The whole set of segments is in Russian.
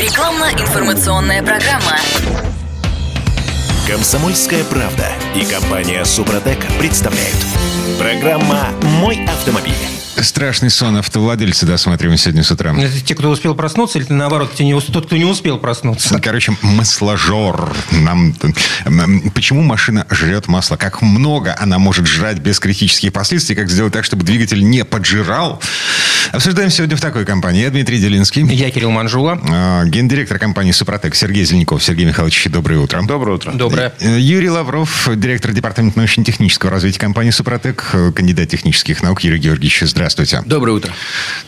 Рекламно-информационная программа. Комсомольская правда и компания Супротек представляют. Программа «Мой автомобиль». Страшный сон автовладельца досматриваем сегодня с утра. Это те, кто успел проснуться, или наоборот, те не, тот, кто не успел проснуться? Короче, масложор. Нам... м, Почему машина жрет масло? Как много она может жрать без критических последствий? Как сделать так, чтобы двигатель не поджирал? Обсуждаем сегодня в такой компании. Я Дмитрий Делинский. Я Кирилл Манжула. э, Гендиректор компании «Супротек» Сергей Зеленяков. Сергей Михайлович, доброе утро. Доброе утро. Доброе. Э, Юрий Лавров, директор департамента научно-технического развития компании «Супротек», э, кандидат технических наук. Юрий Георгиевич, здравствуйте. Доброе утро.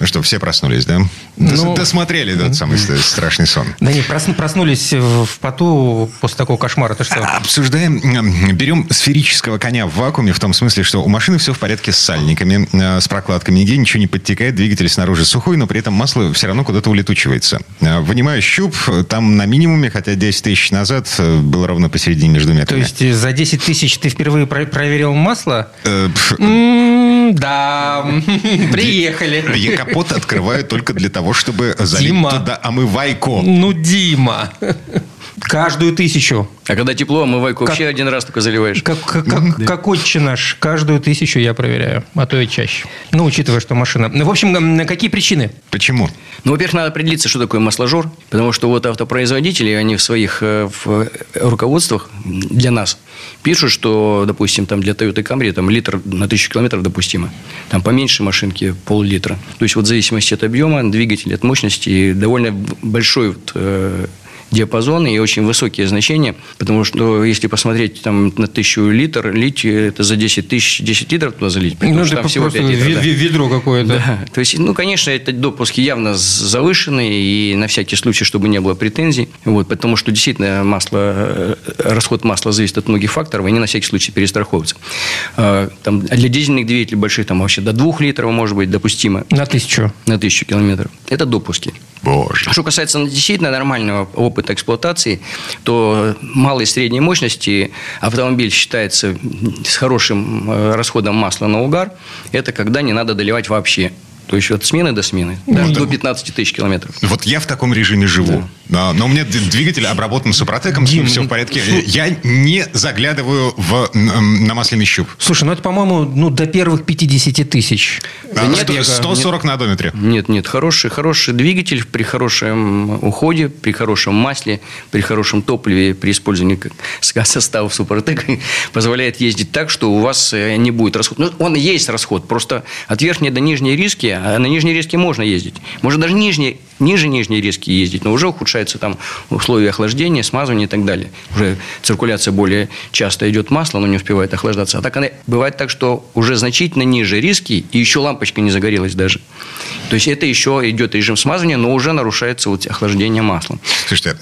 Ну что, все проснулись, да? Ну, Досмотрели этот самый страшный сон. Да не, прос- проснулись в поту после такого кошмара. Ты что? Обсуждаем, м, берем сферического коня в вакууме, в том смысле, что у машины все в порядке с сальниками, э, с прокладками, нигде ничего не подтекает, двигатель снаружи сухой, но при этом масло все равно куда-то улетучивается. Э, Вынимаю щуп, э, там на минимуме, хотя 10 тысяч назад э, было ровно посередине между То метрами. есть э, за 10 тысяч ты впервые про- проверил масло? Да, приехали. Я капот открываю только для того, чтобы залить Дима. туда омывайку. Ну, Дима. Каждую тысячу. А когда тепло, омывайку вообще один раз только заливаешь. Как, как, как, как отче наш. Каждую тысячу я проверяю. А то и чаще. Ну, учитывая, что машина... Ну, в общем, какие причины? Почему? Ну, во-первых, надо определиться, что такое масложор, потому что вот автопроизводители, они в своих э, в руководствах для нас пишут, что, допустим, там для Toyota Camry там литр на тысячу километров допустимо. Там поменьше машинки пол-литра. То есть, вот в зависимости от объема двигателя, от мощности, довольно большой вот, э, диапазон и очень высокие значения, потому что если посмотреть там на тысячу литр, лить это за 10 тысяч, 10 литров туда залить, потому Ну, что там всего просто 5 литров. да. ве- ведро какое-то. Да. То есть, ну, конечно, это допуски явно завышенные, и на всякий случай, чтобы не было претензий. Вот, потому что действительно масло, э, расход масла зависит от многих факторов, и они на всякий случай перестраховываются. А, Там, а для дизельных двигателей больших там вообще до 2 литров может быть допустимо На тысячу. на тысячу километров. Это допуски. Боже. А Что касается действительно нормального опыта эксплуатации, то малой и средней мощности автомобиль считается с хорошим э, расходом масла на угар. Это когда не надо доливать вообще. То есть от смены до смены, даже до 15 тысяч километров. Вот я в таком режиме живу. Да, но у меня двигатель обработан супротеком, Дим, все в порядке. Я не заглядываю в, на масляный щуп. Слушай, ну это, по-моему, ну до первых 50 тысяч. А, нет, сто- я- 140 на одометре. Нет, нет, хороший, хороший двигатель при хорошем уходе, при хорошем масле, при хорошем топливе, при использовании как ска- составов Супротек позволяет ездить так, что у вас э, не будет расхода. Ну, он и есть расход, просто от верхней до нижней риски, на нижней риске можно ездить. Можно даже нижней, ниже нижней риски ездить, но уже ухудшаются там условия охлаждения, смазывания и так далее. Уже циркуляция более часто идет масло, оно не успевает охлаждаться. А так она, бывает так, что уже значительно ниже риски, и еще лампочка не загорелась даже. То есть это еще идет режим смазывания, но уже нарушается вот охлаждение масла. Слушайте,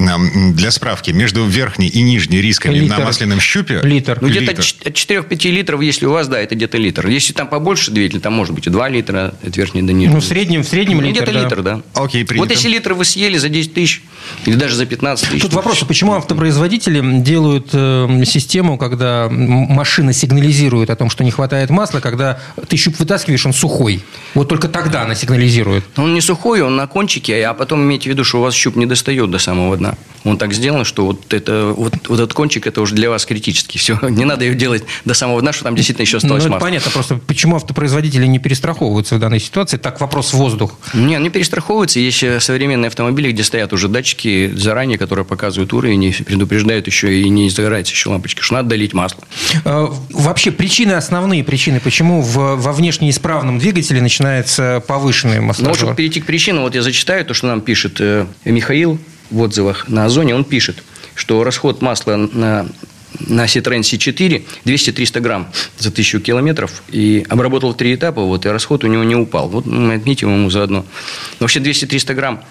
для справки, между верхней и нижней рисками Литр. на масляном щупе... Литр. Ну, где-то Литр. от 4-5 литров, если у вас, да, это где-то литр. Если там побольше двигатель, там может быть и 2 литра от верхней до нижней. Ну, в среднем, в среднем Ну, литр, где-то да. литр, да. Окей, принято. Вот если литр вы съели за 10 тысяч, или даже за 15 тысяч. Тут вопрос, а почему автопроизводители делают э, систему, когда машина сигнализирует о том, что не хватает масла, когда ты щуп вытаскиваешь, он сухой. Вот только тогда она сигнализирует. Он не сухой, он на кончике, а потом имейте в виду, что у вас щуп не достает до самого дна. Он так сделан, что вот, это, вот, вот этот кончик, это уже для вас критически. Все, не надо ее делать до самого дна, что там действительно еще Ну, осталось это масло. понятно, просто почему автопроизводители не перестраховываются в данной ситуации. Так, вопрос в воздух. Не, они перестраховываются. Есть э, современные автомобили, где стоят уже датчики заранее, которые показывают уровень и предупреждают еще, и не загорается еще лампочка, что надо долить масло. Э, Вообще причины, основные причины, почему в, во внешне исправном двигателе начинается повышенный масложор? чтобы перейти к причинам, вот я зачитаю то, что нам пишет э, Михаил в отзывах на Озоне. Он пишет, что расход масла на на Citroёn C4 200-300 грамм за 1000 километров. И обработал три этапа, вот, и расход у него не упал. Вот мы отметим ему заодно. Вообще 200-300 грамм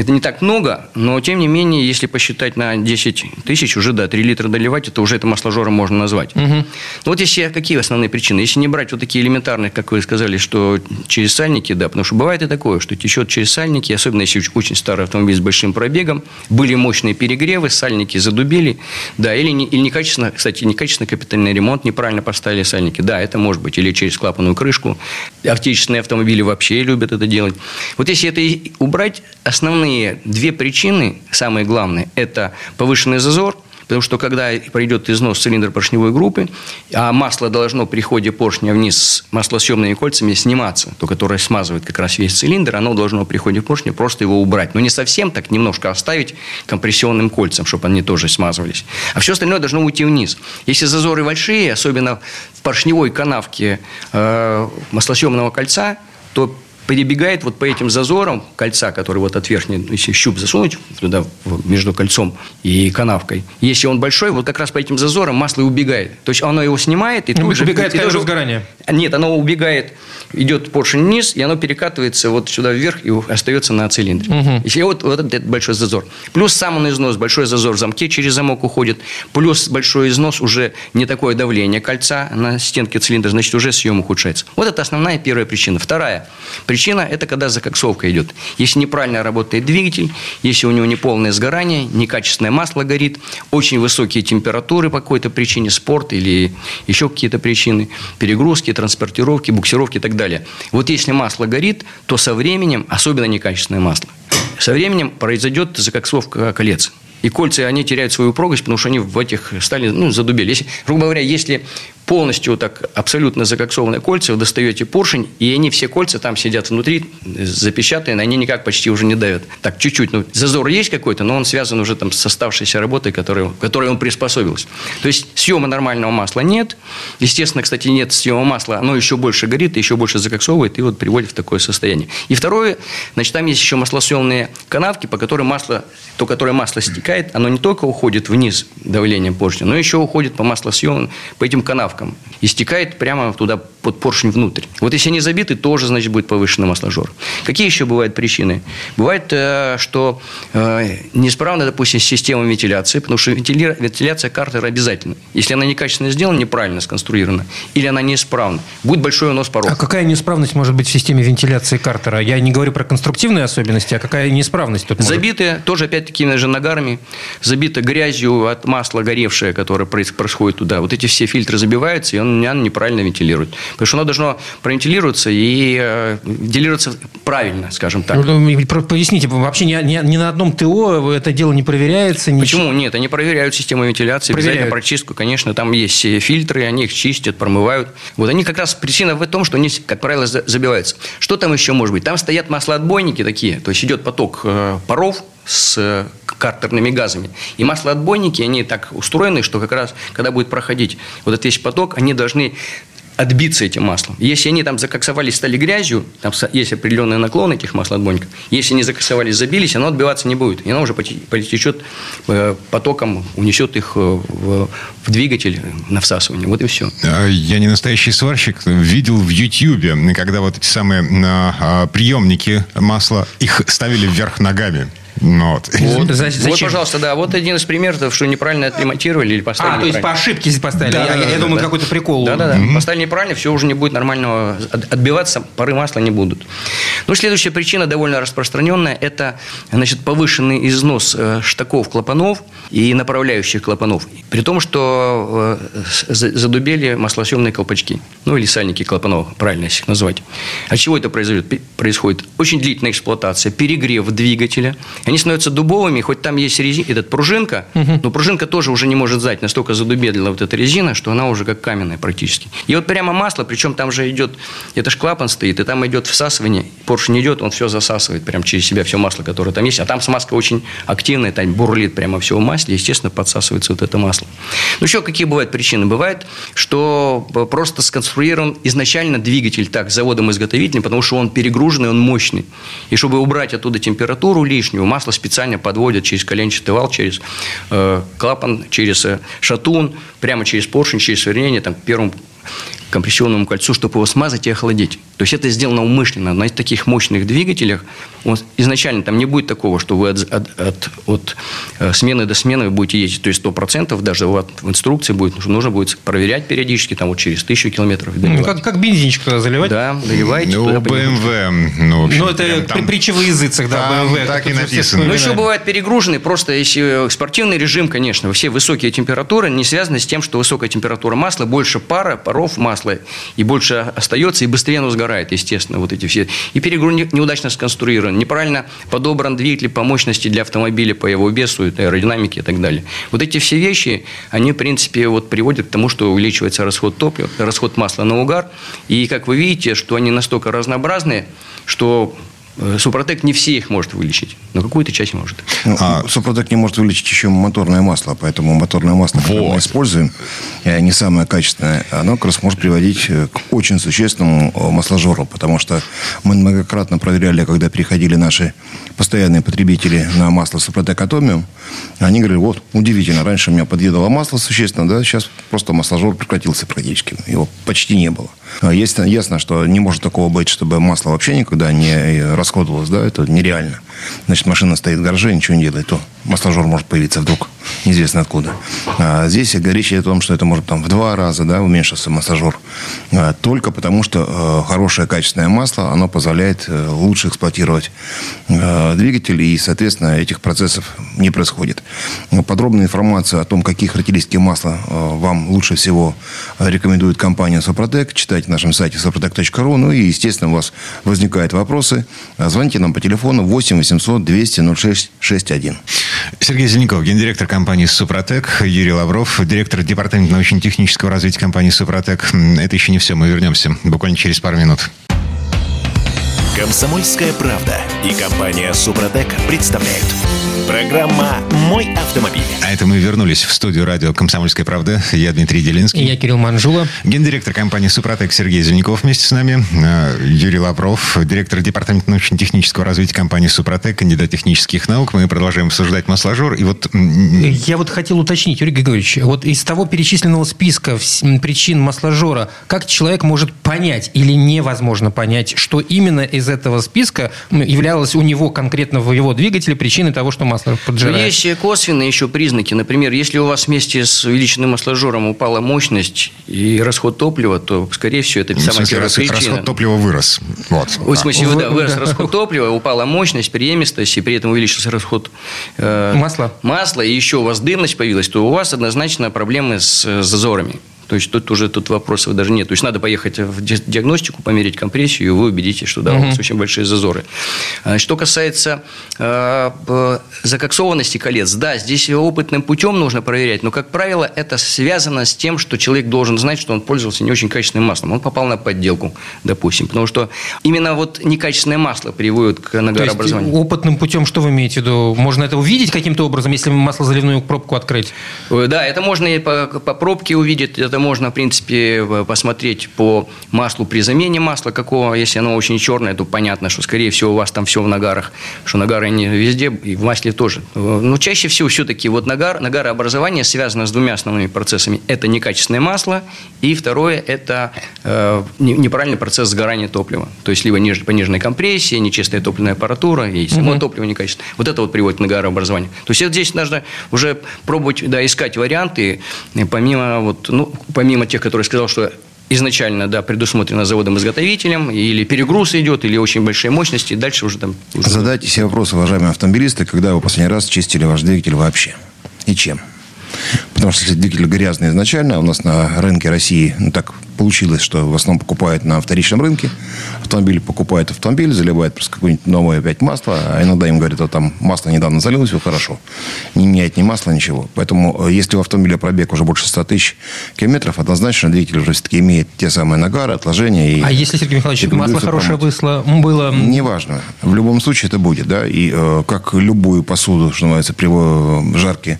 это не так много, но тем не менее, если посчитать на 10 тысяч, уже да, 3 литра доливать, это уже это масложором можно назвать. Ну вот если какие основные причины? Если не брать вот такие элементарные, как вы сказали, что через сальники, да, потому что бывает и такое, что течет через сальники, особенно если очень старый автомобиль с большим пробегом, были мощные перегревы, сальники задубели, да, или, не, или некачественно, кстати, некачественный капитальный ремонт, неправильно поставили сальники, да, это может быть, или через клапанную крышку, отечественные автомобили вообще любят это делать. Вот если это убрать, основные основные две причины, самые главные, это повышенный зазор – Потому что когда пройдет износ цилиндра поршневой группы, а масло должно при ходе поршня вниз с маслосъемными кольцами сниматься, то, которое смазывает как раз весь цилиндр, оно должно при ходе поршня просто его убрать. Но не совсем так, немножко оставить компрессионным кольцем, чтобы они тоже смазывались. А все остальное должно уйти вниз. Если зазоры большие, особенно в поршневой канавке э, маслосъемного кольца, то перебегает вот по этим зазорам кольца, который вот от верхней, если щуп засунуть туда между кольцом и канавкой, если он большой, вот как раз по этим зазорам масло и убегает. То есть оно его снимает и ну, тут же... Убегает и тоже сгорание. Нет, оно убегает, идет поршень вниз, и оно перекатывается вот сюда вверх и остается на цилиндре. Угу. Если вот, вот этот большой зазор. Плюс сам он износ, большой зазор в замке через замок уходит. Плюс большой износ уже не такое давление кольца на стенке цилиндра, значит, уже съем ухудшается. Вот это основная первая причина. Вторая Причина – это когда закоксовка идет. Если неправильно работает двигатель, если у него неполное сгорание, некачественное масло горит, очень высокие температуры по какой-то причине, спорт или еще какие-то причины, перегрузки, транспортировки, буксировки и так далее. Вот если масло горит, то со временем, особенно некачественное масло, со временем произойдет закоксовка колец. И кольца, они теряют свою упругость, потому что они в этих стали, ну, задубели. Если, грубо говоря, если полностью так абсолютно закоксованные кольца, вы достаете поршень, и они все кольца там сидят внутри, запечатаны, они никак почти уже не давят. Так, чуть-чуть, ну, зазор есть какой-то, но он связан уже там с оставшейся работой, которой, которой он приспособился. То есть, съема нормального масла нет. Естественно, кстати, нет съема масла, оно еще больше горит, еще больше закоксовывает, и вот приводит в такое состояние. И второе, значит, там есть еще маслосъемные канавки, по которым масло, то, которое масло стекает, оно не только уходит вниз давлением поршня, но еще уходит по маслосъемным, по этим канавкам прибавкам и стекает прямо туда под поршень внутрь. Вот если они забиты, тоже, значит, будет повышенный масложор. Какие еще бывают причины? Бывает, э, что э, неисправна, допустим, система вентиляции, потому что вентиляция картера обязательно. Если она некачественно сделана, неправильно сконструирована, или она неисправна, будет большой унос порог. А какая неисправность может быть в системе вентиляции картера? Я не говорю про конструктивные особенности, а какая неисправность тут может? Забитые, тоже опять-таки же нагарами, забиты грязью от масла горевшее, которое происходит туда. Вот эти все фильтры забиваются, и он неправильно вентилирует. Потому что оно должно провентилироваться и э, вентилироваться правильно, скажем так. Ну, поясните, вообще ни, ни, ни на одном ТО это дело не проверяется? Ничего. Почему? Нет, они проверяют систему вентиляции, проверяют. обязательно прочистку, конечно. Там есть фильтры, они их чистят, промывают. Вот они как раз причина в том, что они, как правило, забиваются. Что там еще может быть? Там стоят маслоотбойники такие, то есть идет поток э, паров с картерными газами. И маслоотбойники, они так устроены, что как раз, когда будет проходить вот этот весь поток, они должны отбиться этим маслом. Если они там закоксовались, стали грязью, там есть определенный наклон этих маслоотбойников, если они закоксовались, забились, оно отбиваться не будет. И оно уже потечет э, потоком, унесет их э, в, в двигатель на всасывание. Вот и все. А, я не настоящий сварщик. Видел в Ютьюбе, когда вот эти самые а, приемники масла, их ставили вверх ногами. Ну, вот. Вот, Зачем? вот, пожалуйста, да. Вот один из примеров, что неправильно отремонтировали или поставили. А, то есть по ошибке здесь поставили. Да, я, да, я, да, думаю, да. какой-то прикол. Да, да, да. Угу. Поставили неправильно, все уже не будет нормального. Отбиваться пары масла не будут. Ну, следующая причина довольно распространенная. Это, значит, повышенный износ э, штаков клапанов и направляющих клапанов. При том, что э, задубели маслосъемные колпачки. Ну, или сальники клапанов, правильно если их назвать. От чего это произойдет? Происходит очень длительная эксплуатация, перегрев двигателя – они становятся дубовыми, хоть там есть резина, этот пружинка, угу. но пружинка тоже уже не может сдать, настолько задубедила вот эта резина, что она уже как каменная практически. И вот прямо масло, причем там же идет, это ж клапан стоит, и там идет всасывание, поршень идет, он все засасывает прямо через себя, все масло, которое там есть, а там смазка очень активная, там бурлит прямо все в масле, естественно, подсасывается вот это масло. Ну, еще какие бывают причины? Бывает, что просто сконструирован изначально двигатель так, заводом-изготовителем, потому что он перегруженный, он мощный. И чтобы убрать оттуда температуру лишнюю, масло специально подводят через коленчатый вал, через э, клапан, через э, шатун, прямо через поршень, через свернение, там, компрессионному кольцу, чтобы его смазать и охладить. То есть это сделано умышленно. На таких мощных двигателях он, изначально там не будет такого, что вы от, от, от, от э, смены до смены вы будете ездить. То есть 100% даже вот в инструкции будет, что нужно будет проверять периодически, там вот через тысячу километров. Ну, как, как бензинчик туда заливать? Да, доливаете. Ну, BMW. Ну, общем, ну это там, притча в языцах, да, BMW. Так и написано. Ну, еще бывает перегруженный, просто если спортивный режим, конечно, все высокие температуры не связаны с тем, что высокая температура масла, больше пара, паров масла и больше остается, и быстрее оно сгорает, естественно, вот эти все. И перегруз неудачно сконструирован, неправильно подобран двигатель по мощности для автомобиля, по его весу, аэродинамике и так далее. Вот эти все вещи, они, в принципе, вот приводят к тому, что увеличивается расход топлива, расход масла на угар. И, как вы видите, что они настолько разнообразные, что Супротек не все их может вылечить, но какую-то часть может. Ну, а... Супротек не может вылечить еще моторное масло, поэтому моторное масло, которое вот. мы используем, э, не самое качественное, оно как раз может приводить э, к очень существенному масложору, потому что мы многократно проверяли, когда приходили наши постоянные потребители на масло Супротек Атомиум, они говорили, вот, удивительно, раньше у меня подъедало масло существенно, да, сейчас просто масложор прекратился практически, его почти не было. А есть, ясно, что не может такого быть, чтобы масло вообще никогда не расходовалось, да, это нереально. Значит, машина стоит в гараже, ничего не делает, то масложор может появиться вдруг, неизвестно откуда. А здесь речь идет о том, что это может там в два раза, да, уменьшиться массажер. А, только потому, что э, хорошее качественное масло, оно позволяет э, лучше эксплуатировать э, двигатель, и, соответственно, этих процессов не происходит. Подробную информацию о том, какие характеристики масла вам лучше всего рекомендует компания Супротек, читайте на нашем сайте suprotec.ru. Ну и, естественно, у вас возникают вопросы. Звоните нам по телефону 8 800 200 06 61. Сергей Зеленков, гендиректор компании «Супротек», Юрий Лавров, директор департамента научно-технического развития компании «Супротек». Это еще не все, мы вернемся буквально через пару минут. Комсомольская правда и компания «Супротек» представляют – Программа «Мой автомобиль». А это мы вернулись в студию радио «Комсомольская правда». Я Дмитрий Делинский. И я Кирилл Манжула. Гендиректор компании «Супротек» Сергей Зеленков вместе с нами. Э, Юрий Лавров, директор департамента научно-технического развития компании «Супротек», кандидат технических наук. Мы продолжаем обсуждать масложор. И вот... Я вот хотел уточнить, Юрий Григорьевич, вот из того перечисленного списка причин масложора, как человек может понять или невозможно понять, что именно из этого списка являлось у него конкретно в его двигателе причиной того, что масло поджирает. Есть косвенные еще признаки. Например, если у вас вместе с увеличенным масложором упала мощность и расход топлива, то, скорее всего, это самая смысле, первая причина. Расход топлива вырос. Вот. В смысле, да, вырос да. расход топлива, упала мощность, преемистость, и при этом увеличился расход э, масла. масла, и еще у вас дымность появилась, то у вас однозначно проблемы с зазорами. То есть тут уже тут вопросов даже нет. То есть надо поехать в диагностику, померить компрессию, и вы убедитесь, что да, угу. у вас очень большие зазоры. А, что касается э, закоксованности колец, да, здесь опытным путем нужно проверять, но, как правило, это связано с тем, что человек должен знать, что он пользовался не очень качественным маслом. Он попал на подделку, допустим. Потому что именно вот некачественное масло приводит к нагарообразованию. То есть, опытным путем что вы имеете в виду? Можно это увидеть каким-то образом, если масло заливную пробку открыть? Э, да, это можно и по, по пробке увидеть. Это это можно, в принципе, посмотреть по маслу при замене масла какого. Если оно очень черное, то понятно, что, скорее всего, у вас там все в нагарах, что нагары не везде, и в масле тоже. Но чаще всего все-таки вот нагар, нагарообразование связано с двумя основными процессами. Это некачественное масло, и второе – это э, неправильный процесс сгорания топлива. То есть, либо ниже, пониженная компрессия, нечистая топливная аппаратура, и само угу. топливо некачественное. Вот это вот приводит к нагарообразованию. То есть, здесь нужно уже пробовать да, искать варианты, помимо вот, ну, помимо тех, которые сказал, что изначально, да, предусмотрено заводом-изготовителем, или перегруз идет, или очень большие мощности, и дальше уже там... Задайте себе вопрос, уважаемые автомобилисты, когда вы последний раз чистили ваш двигатель вообще? И чем? Потому что если двигатель грязный изначально, у нас на рынке России, ну так получилось, что в основном покупают на вторичном рынке. Автомобиль покупает автомобиль, заливает просто какое-нибудь новое опять масло, а иногда им говорят, а там масло недавно залилось, все хорошо. Не меняет ни масло, ничего. Поэтому, э, если у автомобиля пробег уже больше 100 тысяч километров, однозначно двигатель уже все-таки имеет те самые нагары, отложения. И, а если, Сергей Михайлович, масло хорошее высло, было... Неважно. В любом случае это будет, да. И э, как любую посуду, что называется, при э, жарке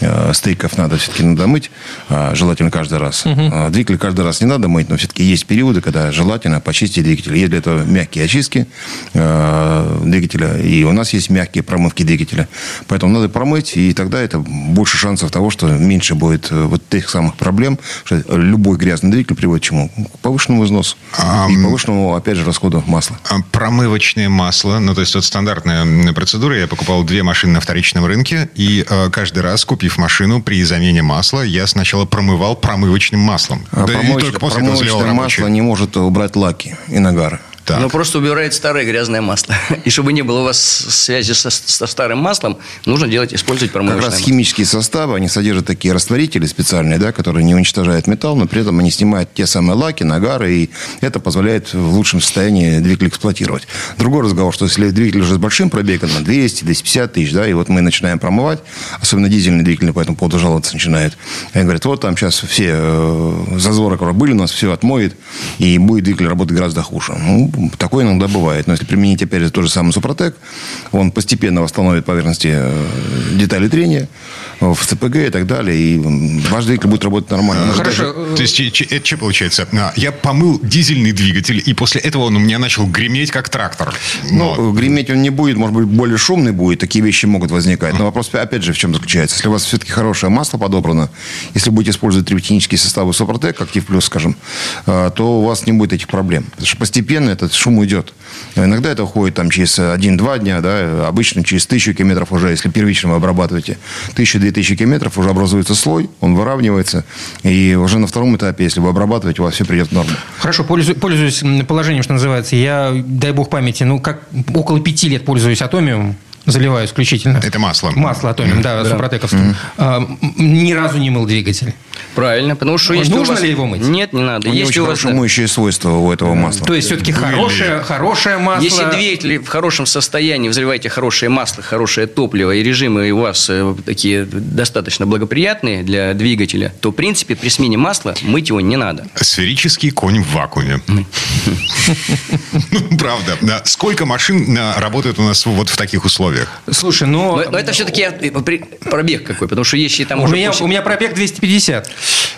э, стейков надо все-таки надо мыть, э, желательно каждый раз. Угу. Двигатель каждый раз не надо мыть, но все-таки есть периоды, когда желательно почистить двигатель. Есть для этого мягкие очистки э, двигателя, и у нас есть мягкие промывки двигателя. Поэтому надо промыть, и тогда это больше шансов того, что меньше будет э, вот тех самых проблем, что любой грязный двигатель приводит к чему? К повышенному износу. А, и повышенному, опять же, расходу масла. А промывочное масло, ну, то есть вот стандартная процедура, я покупал две машины на вторичном рынке, и э, каждый раз, купив машину, при замене масла, я сначала промывал промывочным маслом. А да промывоч... и только после Промывочное масло не может убрать лаки и нагары. Так. Но просто убирает старое грязное масло. И чтобы не было у вас связи со, со старым маслом, нужно делать, использовать промывочное Как раз масло. химические составы, они содержат такие растворители специальные, да, которые не уничтожают металл, но при этом они снимают те самые лаки, нагары, и это позволяет в лучшем состоянии двигатель эксплуатировать. Другой разговор, что если двигатель уже с большим пробегом, на 200, 250 тысяч, да, и вот мы начинаем промывать, особенно дизельные двигатели по этому поводу жаловаться начинают. Они говорят, вот там сейчас все э, зазоры, которые были у нас, все отмоет, и будет двигатель работать гораздо хуже. Ну, такое иногда бывает. Но если применить, опять же, тот же самый Супротек, он постепенно восстановит поверхности э, детали трения в ЦПГ и так далее, и ваш двигатель будет работать нормально. Ну, хорошо. То есть, это что получается? А, я помыл дизельный двигатель, и после этого он у меня начал греметь, как трактор. Но... Ну, греметь он не будет, может быть, более шумный будет, такие вещи могут возникать. Но вопрос, опять же, в чем заключается? Если у вас все-таки хорошее масло подобрано, если будете использовать триботехнические составы Супротек, Актив Плюс, скажем, э, то у вас не будет этих проблем. Потому что постепенно этот шум уйдет. Иногда это уходит там, через 1-2 дня, да, обычно через тысячу километров уже, если первично вы обрабатываете, тысячу-две тысячи километров уже образуется слой, он выравнивается, и уже на втором этапе, если вы обрабатываете, у вас все придет в норму. Хорошо, пользуюсь, пользуюсь положением, что называется. Я, дай бог памяти, ну, как около пяти лет пользуюсь атомиумом заливаю исключительно. Это масло. Масло атомим, да, да. супротековским. Mm-hmm. ни разу не мыл двигатель. Правильно, потому что если Нужно вас... ли его мыть? Нет, не надо. У если очень у вас... моющие свойства у этого масла. То есть, все-таки хорошее, хорошее масло... Если двигатель в хорошем состоянии, взрываете хорошее масло, хорошее топливо, и режимы у вас э, такие достаточно благоприятные для двигателя, то, в принципе, при смене масла мыть его не надо. Сферический конь в вакууме. Ну, правда. Сколько машин э, работает у нас вот в таких условиях? Слушай, но... Но, это все-таки пробег какой, потому что если там у уже... У меня пробег 250.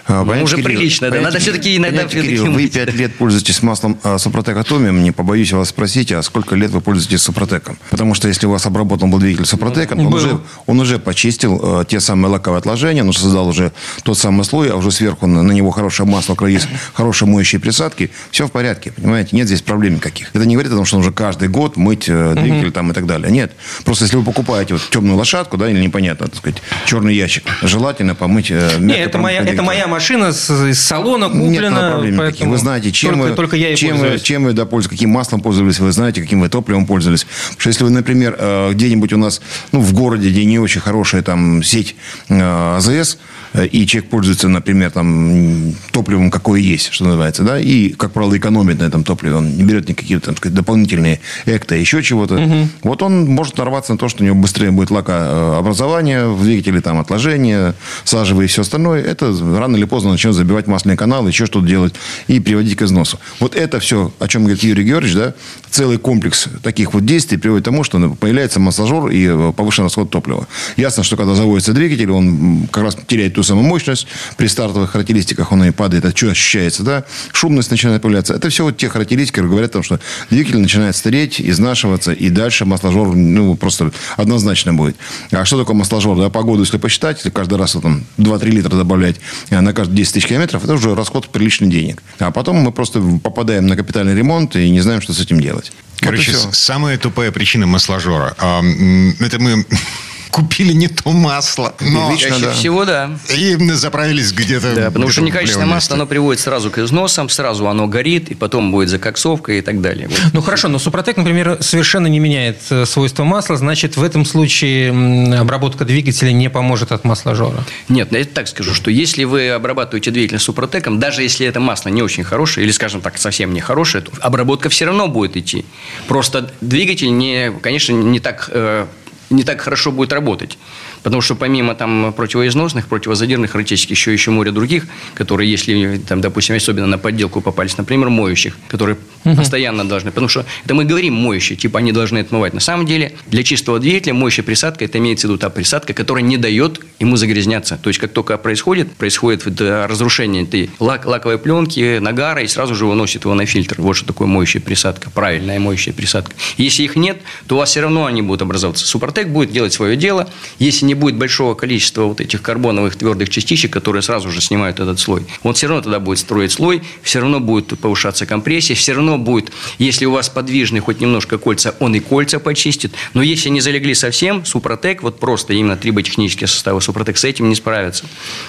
А, ну, уже Кирилл, прилично, да. Надо все-таки иногда... Кирилл, вы пять лет пользуетесь маслом а, Супротек Атомиум, не побоюсь вас спросить, а сколько лет вы пользуетесь Супротеком? Потому что если у вас обработан был двигатель Супротеком, он уже, он уже почистил а, те самые лаковые отложения, он создал уже тот самый слой, а уже сверху на, на него хорошее масло, есть хорошие моющие присадки, все в порядке, понимаете? Нет здесь проблем никаких. Это не говорит о том, что нужно каждый год мыть э, двигатель угу. там и так далее. Нет. Просто если вы покупаете вот темную лошадку, да, или непонятно, так сказать, черный ящик, желательно помыть э, Нет, это моя, это моя машина с, из салона куплена. Нет поэтому Вы знаете, чем только, вы, только я чем, вы, чем вы допользовались, каким маслом пользовались, вы знаете, каким вы топливом пользовались. Потому что если вы, например, э, где-нибудь у нас, ну, в городе, где не очень хорошая там сеть э, АЗС, и человек пользуется, например, там, топливом, какое есть, что называется, да, и, как правило, экономит на этом топливе, он не берет никакие там, сказать, дополнительные экто, еще чего-то, угу. вот он может нарваться на то, что у него быстрее будет лакообразование в двигателе, там, отложения, сажевые и все остальное, это рано или поздно начнет забивать масляный канал, еще что-то делать и приводить к износу. Вот это все, о чем говорит Юрий Георгиевич, да, целый комплекс таких вот действий приводит к тому, что появляется массажер и э, повышенный расход топлива. Ясно, что когда заводится двигатель, он как раз теряет ту самую мощность, при стартовых характеристиках он и падает, а что ощущается, да, шумность начинает появляться. Это все вот те характеристики, которые говорят о том, что двигатель начинает стареть, изнашиваться, и дальше масложор, ну, просто однозначно будет. А что такое масложор? Да, погоду, если посчитать, если каждый раз вот, там 2-3 литра добавлять на каждые 10 тысяч километров, это уже расход приличный денег. А потом мы просто попадаем на капитальный ремонт и не знаем, что с этим делать. Короче, вот самая тупая причина масложора. Это мы купили не то масло. Но... Чаще да. всего, да. И заправились где-то. Да, потому где что некачественное масло, оно приводит сразу к износам, сразу оно горит, и потом будет закоксовка и так далее. Вот. Ну хорошо, но Супротек, например, совершенно не меняет э, свойства масла, значит, в этом случае обработка двигателя не поможет от масложора. Нет, я так скажу, что если вы обрабатываете двигатель Супротеком, даже если это масло не очень хорошее, или, скажем так, совсем не хорошее, то обработка все равно будет идти. Просто двигатель, не, конечно, не так э, не так хорошо будет работать. Потому что помимо там противоизносных, противозадирных характеристик, еще еще море других, которые, если, там, допустим, особенно на подделку попались, например, моющих, которые угу. постоянно должны, потому что это мы говорим моющие, типа они должны отмывать. На самом деле, для чистого двигателя моющая присадка, это имеется в виду та присадка, которая не дает ему загрязняться. То есть, как только происходит, происходит разрушение этой лак, лаковой пленки, нагара, и сразу же выносит его на фильтр. Вот что такое моющая присадка, правильная моющая присадка. Если их нет, то у вас все равно они будут образовываться. Супротек будет делать свое дело. Если не будет большого количества вот этих карбоновых твердых частичек, которые сразу же снимают этот слой, он все равно тогда будет строить слой, все равно будет повышаться компрессия, все равно будет, если у вас подвижный хоть немножко кольца, он и кольца почистит. Но если не залегли совсем, Супротек, вот просто именно триботехнические составы Супротек с этим не справятся.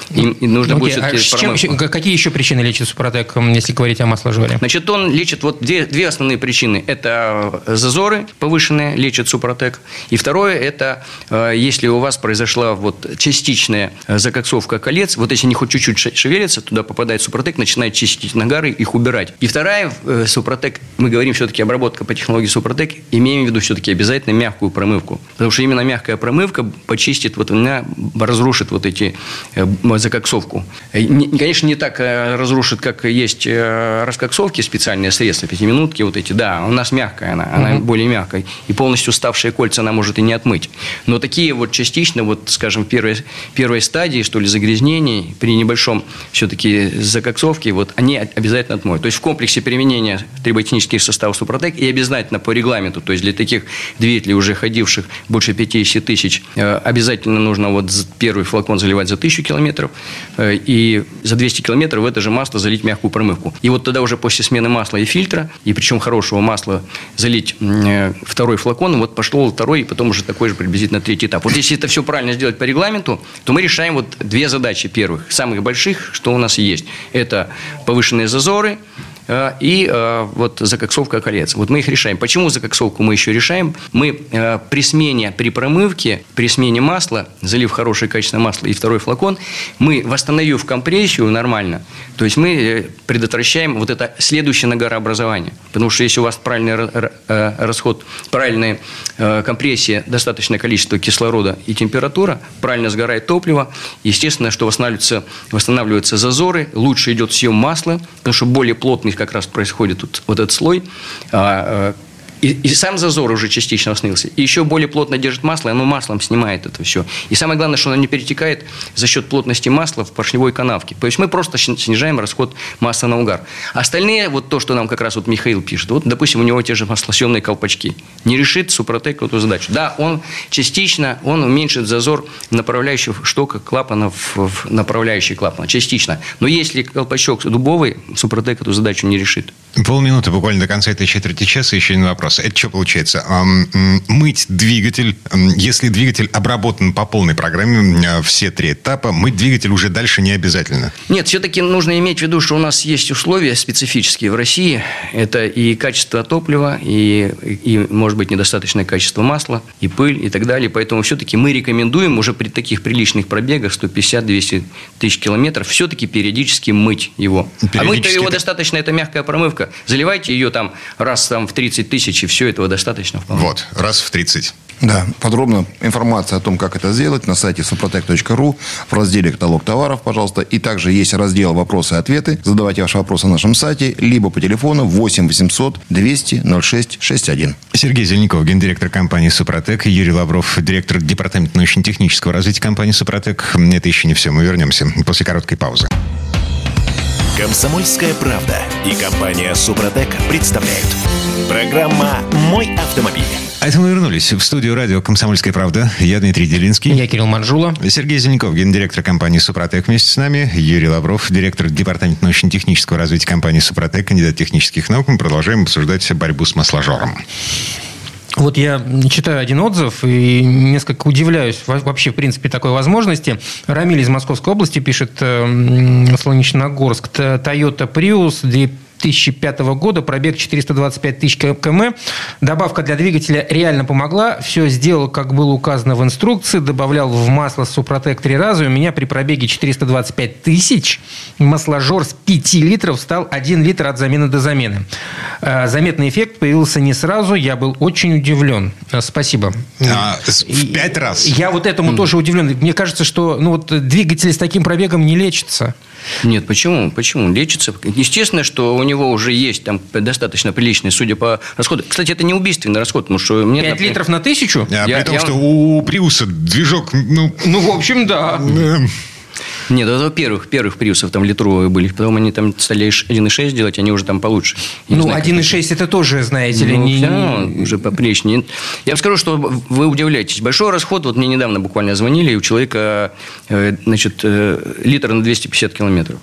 Им, им нужно Окей, будет а чем еще- какие еще причины лечит Супротек, если говорить о масложоре? Значит, он лечит вот две, две основные причины. Это зазоры повышенные, лечит Супротек. И второе, это э, если у вас произошла вот частичная э, закоксовка колец, вот если они хоть чуть-чуть ше- шевелятся, туда попадает Супротек, начинает чистить нагары, их убирать. И вторая, э, Супротек, мы говорим все-таки обработка по технологии Супротек, имеем в виду все-таки обязательно мягкую промывку. Потому что именно мягкая промывка почистит, вот она разрушит вот эти э, закоксовку. Не- Конечно, не так разрушит, как есть раскоксовки, специальные средства, пятиминутки вот эти. Да, у нас мягкая она, она более мягкая. И полностью ставшие кольца она может и не отмыть. Но такие вот частично, вот, скажем, первой, первой стадии, что ли, загрязнений, при небольшом все-таки закоксовке, вот они обязательно отмоют. То есть в комплексе применения триботехнических составов Супротек и обязательно по регламенту, то есть для таких двигателей, уже ходивших больше 50 тысяч, э, обязательно нужно вот первый флакон заливать за 1000 километров э, и за 200 километров в это же масло залить мягкую промывку. И вот тогда уже после смены масла и фильтра, и причем хорошего масла, залить э, второй флакон, вот пошло второй, и потом уже такой же приблизительно третий этап. Вот если это все правильно сделать по регламенту, то мы решаем вот две задачи первых, самых больших, что у нас есть. Это повышенные зазоры, э, и э, вот закоксовка колец. Вот мы их решаем. Почему закоксовку мы еще решаем? Мы э, при смене, при промывке, при смене масла, залив хорошее качественное масло и второй флакон, мы, восстановив компрессию нормально, то есть мы предотвращаем вот это следующее нагорообразование. Потому что если у вас правильный ра- ра- расход, правильная компрессия, достаточное количество кислорода и температура, правильно сгорает топливо, естественно, что восстанавливаются, восстанавливаются зазоры, лучше идет съем масла, потому что более плотный как раз происходит тут вот этот слой, а, э, и, и сам зазор уже частично остановился. И еще более плотно держит масло, и оно маслом снимает это все. И самое главное, что оно не перетекает за счет плотности масла в поршневой канавке. То есть мы просто снижаем расход масла на угар. Остальные, вот то, что нам как раз вот Михаил пишет, вот, допустим, у него те же маслосъемные колпачки. Не решит Супротек эту задачу. Да, он частично, он уменьшит зазор направляющих штока клапана в, в направляющий клапан. Частично. Но если колпачок дубовый, Супротек эту задачу не решит. Полминуты буквально до конца этой четверти часа. Еще один вопрос. Это что получается? Мыть двигатель, если двигатель обработан по полной программе, э, все три этапа, мыть двигатель уже дальше не обязательно. Нет, все-таки нужно иметь в виду, что у нас есть условия специфические в России. Это и качество топлива, и, и может быть, недостаточное качество масла, и пыль, и так далее. Поэтому все-таки мы рекомендуем уже при таких приличных пробегах, 150-200 тысяч километров, все-таки периодически мыть его. А мыть Периодически его достаточно, это мягкая промывка. Заливайте ее там раз там, в 30 тысяч, и все этого достаточно. вполне. Вот, раз в 30. Да, подробно информация о том, как это сделать, на сайте suprotec.ru в разделе «Каталог товаров», пожалуйста. И также есть раздел «Вопросы и ответы». Задавайте ваши вопросы на нашем сайте, либо по телефону 8 800 200 06 61. Сергей Зеленяков, гендиректор компании «Супротек», Юрий Лавров, директор департамента научно-технического развития компании «Супротек». Это еще не все. Мы вернемся после короткой паузы. Комсомольская правда и компания Супротек представляют. Программа «Мой автомобиль». А это мы вернулись в студию радио «Комсомольская правда». Я Дмитрий Делинский. Я Кирилл Манжула. Сергей Зеленков, гендиректор компании «Супротек» вместе с нами. Юрий Лавров, директор департамента научно-технического развития компании «Супротек», кандидат технических наук. Мы продолжаем обсуждать борьбу с масложором. Вот я читаю один отзыв и несколько удивляюсь во- вообще, в принципе, такой возможности. Рамиль из Московской области пишет, э, м, Солнечногорск, Toyota Prius 2005 года, пробег 425 тысяч км. Добавка для двигателя реально помогла. Все сделал, как было указано в инструкции. Добавлял в масло Супротек три раза. И у меня при пробеге 425 тысяч масложор с 5 литров стал 1 литр от замены до замены. Э, Заметный эффект появился не сразу. Я был очень удивлен. Э, Спасибо. А, в пять раз. Я вот этому тоже удивлен. Мне кажется, что ну, вот, двигатель с таким пробегом не лечится. Нет, почему? Почему? Лечится. Естественно, что у него уже есть там достаточно приличный, судя по расходу. Кстати, это не убийственный расход, потому что мне... 5 литров на тысячу? А Я- при том, я- что у Приуса движок, ну, Ну, в общем, да. Нет, это первых, первых приусов там литровые были. Потом они там стали 1,6 делать, они уже там получше. Я ну, 1,6 это тоже, знаете ли, ну, не... Все уже попречнее. Я вам скажу, что вы удивляетесь. Большой расход, вот мне недавно буквально звонили, и у человека, э, значит, э, литр на 250 километров.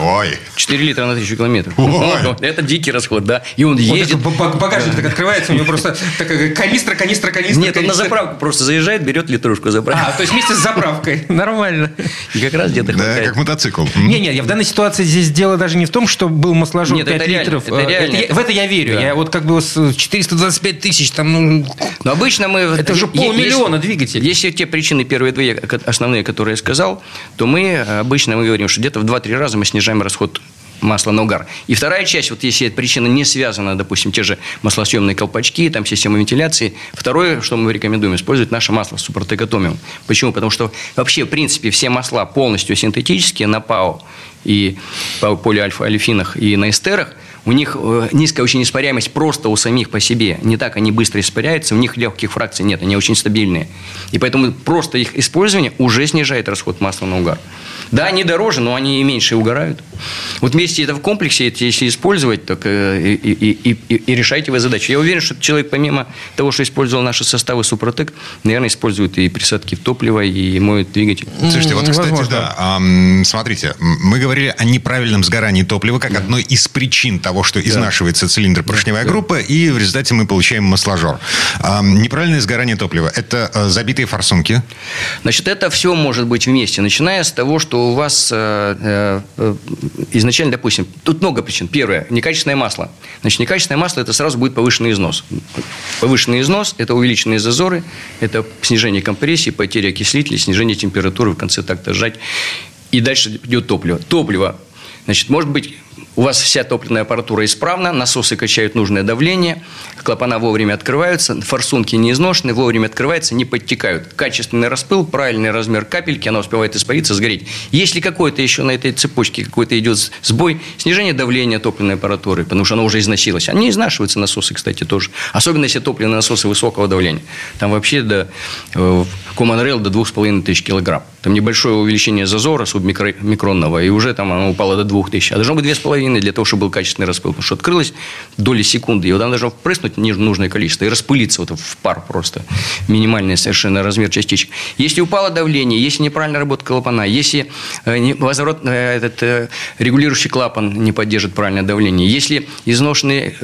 Ой. 4 литра на тысячу километров. Ой. Это дикий расход, да. И он ездит... Вот багажник так открывается, у него просто такая канистра, канистра, канистра. Нет, он на заправку просто заезжает, берет литрушку заправки. А, то есть вместе с заправкой. Нормально. И как раз где-то Да, как мотоцикл. Не-не, я в данной ситуации здесь дело даже не в том, что был масложор 5 литров. Это реально. В это я верю. Я вот как бы с 425 тысяч там... Ну, Но обычно мы... Это же полмиллиона двигатель. Если те причины, первые две основные, которые я сказал, то мы обычно мы говорим, что где-то в 2-3 раза мы снижаем расход масла на угар. И вторая часть, вот если эта причина не связана, допустим, те же маслосъемные колпачки, там система вентиляции, второе, что мы рекомендуем, использовать наше масло супротекотомиум. Почему? Потому что вообще, в принципе, все масла полностью синтетические на ПАО и по полиальфа-алифинах и на эстерах – у них э, низкая очень испаряемость просто у самих по себе. Не так они быстро испаряются, у них легких фракций нет, они очень стабильные. И поэтому просто их использование уже снижает расход масла на угар. Да, они дороже, но они и меньше угорают. Вот вместе это в комплексе, если использовать, так э, и, и, и, и решайте вы задачу. Я уверен, что человек, помимо того, что использовал наши составы Супротек, наверное, использует и присадки в топливо, и моет двигатель. Слушайте, вот, кстати, Возможно. да, смотрите, мы говорили о неправильном сгорании топлива как одной из причин того, что да. изнашивается цилиндр поршневая да, группа, и в результате мы получаем масложор. Неправильное сгорание топлива – это а, забитые форсунки? Значит, это все может быть вместе, начиная с того, что у вас э, э, изначально, допустим, тут много причин. Первое – некачественное масло. Значит, некачественное масло – это сразу будет повышенный износ. Повышенный износ – это увеличенные зазоры, это снижение компрессии, потеря окислителей, снижение температуры в конце такта сжать. И дальше идет топливо. Топливо Значит, может быть, у вас вся топливная аппаратура исправна, насосы качают нужное давление, клапана вовремя открываются, форсунки не изношены, вовремя открываются, не подтекают. Качественный распыл, правильный размер капельки, она успевает испариться, сгореть. Если какой-то еще на этой цепочке какой-то идет сбой, снижение давления топливной аппаратуры, потому что она уже износилась. Они изнашиваются, насосы, кстати, тоже. Особенно, если топливные насосы высокого давления. Там вообще до э, Common Rail до 2500 килограмм. Там небольшое увеличение зазора субмикронного, и уже там оно упало до 2000. А должно быть 2,5 для того, чтобы был качественный распыл. Потому что открылось доли секунды, и вот там должно впрыснуть нужное количество и распылиться вот в пар просто. Минимальный совершенно размер частичек. Если упало давление, если неправильно работает клапана, если э, возворот, э, этот э, регулирующий клапан не поддержит правильное давление, если изношенные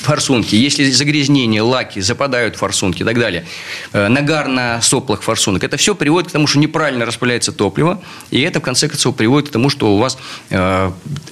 форсунки, если загрязнения, лаки, западают форсунки и так далее, нагар на соплах форсунок, это все приводит к тому, что неправильно распыляется топливо, и это в конце концов приводит к тому, что у вас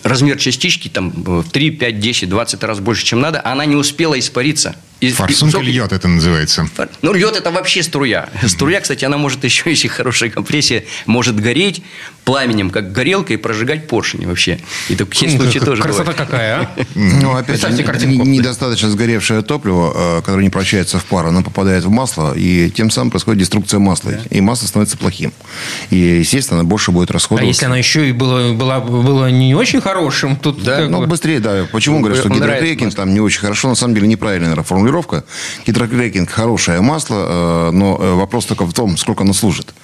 размер частички там в 3, 5, 10, 20 раз больше, чем надо, она не успела испариться. И, Форсунка и, льет это называется. Ну, льет это вообще струя. Mm-hmm. Струя, кстати, она может еще, если хорошая компрессия, может гореть пламенем, как горелка, и прожигать поршни вообще. И такие случаи тоже Красота какая, а? Ну, опять же, недостаточно сгоревшее топливо, э, которое не прощается в пар, оно попадает в масло, и тем самым происходит деструкция масла. И масло становится плохим. И, естественно, оно больше будет расходоваться. А если оно еще и было, было, было не очень хорошим, тут... Да, ну, быстрее, да. Почему говорят, что гидрокрекинг там не очень хорошо? На самом деле, неправильная формулировка формулировка. Гидрокрекинг – хорошее масло, э, но э, вопрос только в том, сколько оно служит.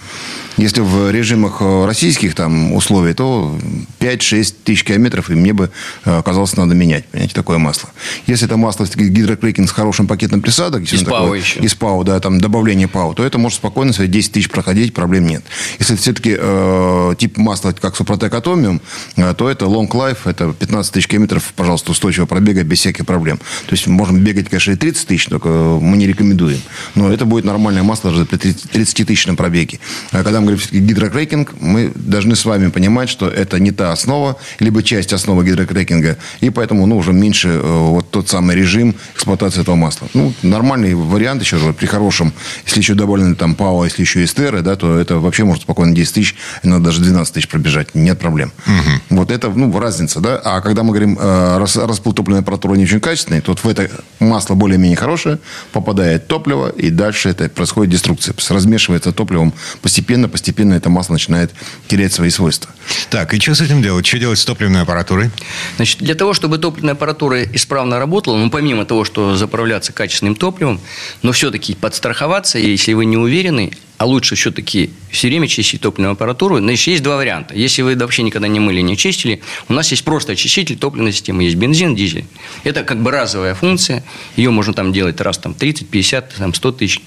Если в режимах э, российских там условий, то 5-6 тысяч километров, и мне бы казалось, надо менять, понимаете, такое масло. Если это масло гидрокрекинг с хорошим пакетом присадок, из ПАО такое, еще. Из ПАО, да, там добавление ПАО, то это может спокойно свои 10 тысяч проходить, проблем нет. Если все-таки э, тип масла, как Супротек Атомиум, э, то это Long Life, это 15 тысяч километров, пожалуйста, устойчивого пробега без всяких проблем. То есть, можем бегать, конечно, и 30 тысяч, только мы не рекомендуем. Но это будет нормальное масло даже при 30-тысячном пробеге. А когда мы говорим все-таки гидрокрекинг, мы должны с вами понимать, что это не та основа, либо часть основы гидрокрекинга, и поэтому ну, уже меньше э, вот тот самый режим эксплуатации этого масла. Ну, нормальный вариант еще при хорошем, если еще добавлены там ПАО, если еще эстеры, да, то это вообще может спокойно 10 тысяч, надо даже 12 тысяч пробежать, нет проблем. Угу. Вот это, ну, разница, да. А когда мы говорим, э, распыл топливной аппаратуры не очень качественный, то вот в это масло более-менее хорошее, попадает топливо, и дальше это происходит деструкция. Размешивается топливом постепенно, постепенно это масло начинает терять свои свойства. Так, и что с этим делать? Что делать с топливной аппаратурой? Значит, для того, чтобы топливная аппаратура исправно работала, ну, помимо того, что заправляться качественным топливом, но все-таки подстраховаться, если вы не уверены, а лучше все-таки все время чистить топливную аппаратуру. Значит, есть два варианта. Если вы вообще никогда не мыли, не чистили, у нас есть просто очиститель топливной системы. Есть бензин, дизель. Это как бы разовая функция. Ее можно там делать раз там 30, 50, там 100 тысяч